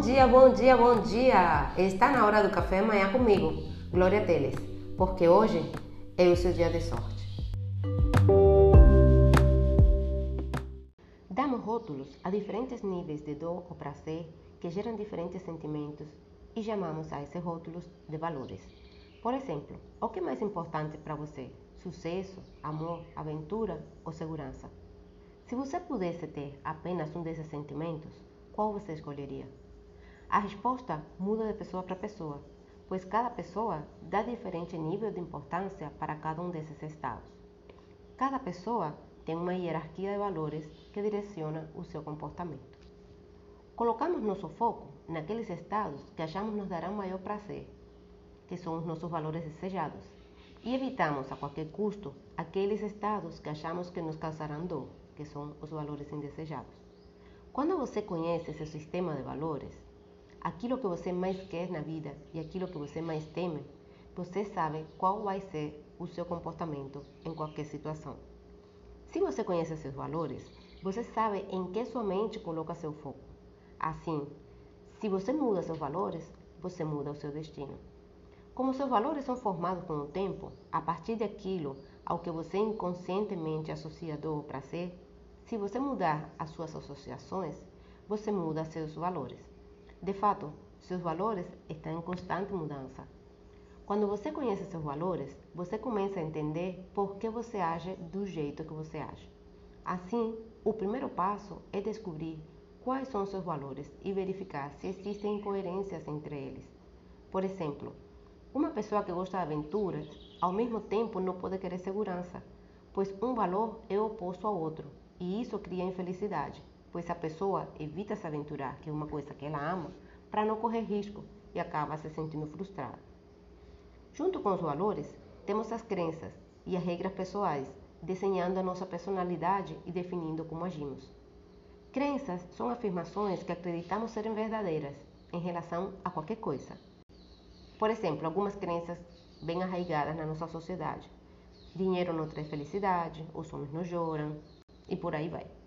Bom dia, bom dia, bom dia! Está na hora do café amanhã comigo, Glória Teles, porque hoje é o seu dia de sorte. Damos rótulos a diferentes níveis de dor ou prazer que geram diferentes sentimentos e chamamos a esses rótulos de valores. Por exemplo, o que é mais importante para você? Sucesso, amor, aventura ou segurança? Se você pudesse ter apenas um desses sentimentos, qual você escolheria? A resposta muda de pessoa para pessoa, pois cada pessoa dá diferente nível de importância para cada um desses estados. Cada pessoa tem uma hierarquia de valores que direciona o seu comportamento. Colocamos nosso foco naqueles estados que achamos nos darão maior prazer que são os nossos valores desejados, e evitamos a qualquer custo aqueles estados que achamos que nos causarão dor, que são os valores indesejados. Quando você conhece seu sistema de valores, aquilo que você mais quer na vida e aquilo que você mais teme, você sabe qual vai ser o seu comportamento em qualquer situação. Se você conhece seus valores, você sabe em que sua mente coloca seu foco. Assim, se você muda seus valores, você muda o seu destino. Como seus valores são formados com o tempo, a partir daquilo ao que você inconscientemente associa dor ou prazer, se você mudar as suas associações, você muda seus valores. De fato, seus valores estão em constante mudança. Quando você conhece seus valores, você começa a entender por que você age do jeito que você age. Assim, o primeiro passo é descobrir quais são seus valores e verificar se existem incoerências entre eles. Por exemplo, uma pessoa que gosta de aventuras, ao mesmo tempo não pode querer segurança, pois um valor é oposto ao outro, e isso cria infelicidade, pois a pessoa evita se aventurar, que é uma coisa que ela ama, para não correr risco e acaba se sentindo frustrada. Junto com os valores, temos as crenças e as regras pessoais, desenhando a nossa personalidade e definindo como agimos. Crenças são afirmações que acreditamos serem verdadeiras em relação a qualquer coisa. Por exemplo, algumas crenças bem arraigadas na nossa sociedade. Dinheiro não traz felicidade, os homens não choram e por aí vai.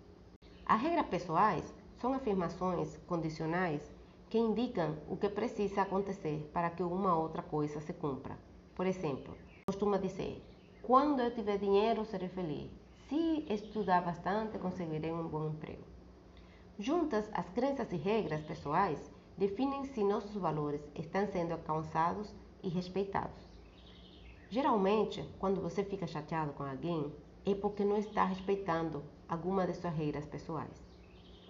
As regras pessoais são afirmações condicionais que indicam o que precisa acontecer para que uma outra coisa se cumpra. Por exemplo, costuma dizer: quando eu tiver dinheiro, serei feliz. Se estudar bastante, conseguirei um bom emprego. Juntas, as crenças e regras pessoais definem se nossos valores estão sendo alcançados e respeitados. Geralmente, quando você fica chateado com alguém, é porque não está respeitando alguma de suas regras pessoais.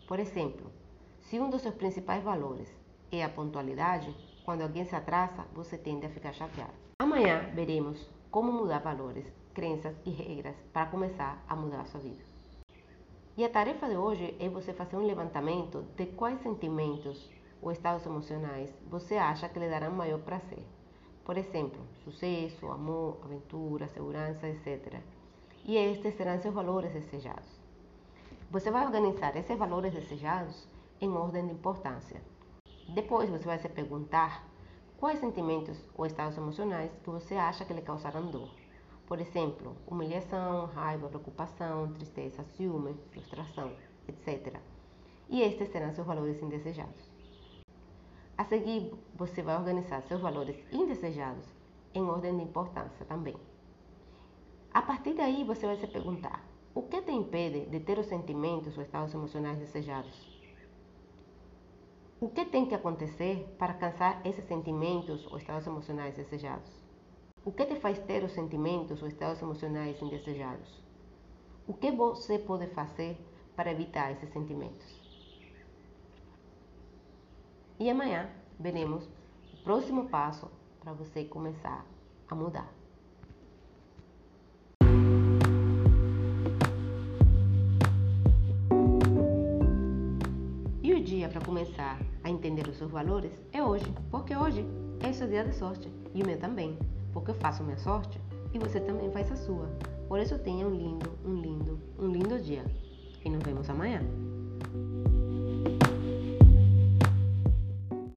Por exemplo, se um dos seus principais valores é a pontualidade, quando alguém se atrasa, você tende a ficar chateado. Amanhã veremos como mudar valores, crenças e regras para começar a mudar a sua vida. E a tarefa de hoje é você fazer um levantamento de quais sentimentos ou estados emocionais você acha que lhe darão maior prazer. Por exemplo, sucesso, amor, aventura, segurança, etc. E estes serão seus valores desejados. Você vai organizar esses valores desejados em ordem de importância. Depois você vai se perguntar quais sentimentos ou estados emocionais que você acha que lhe causarão dor. Por exemplo, humilhação, raiva, preocupação, tristeza, ciúme, frustração, etc. E estes serão seus valores indesejados. A seguir, você vai organizar seus valores indesejados em ordem de importância também. A partir daí, você vai se perguntar: o que te impede de ter os sentimentos ou estados emocionais desejados? O que tem que acontecer para alcançar esses sentimentos ou estados emocionais desejados? O que te faz ter os sentimentos ou estados emocionais indesejados? O que você pode fazer para evitar esses sentimentos? E amanhã veremos o próximo passo para você começar a mudar. Dia para começar a entender os seus valores é hoje, porque hoje é o seu dia de sorte e o meu também, porque eu faço minha sorte e você também faz a sua. Por isso tenha um lindo, um lindo, um lindo dia. E nos vemos amanhã.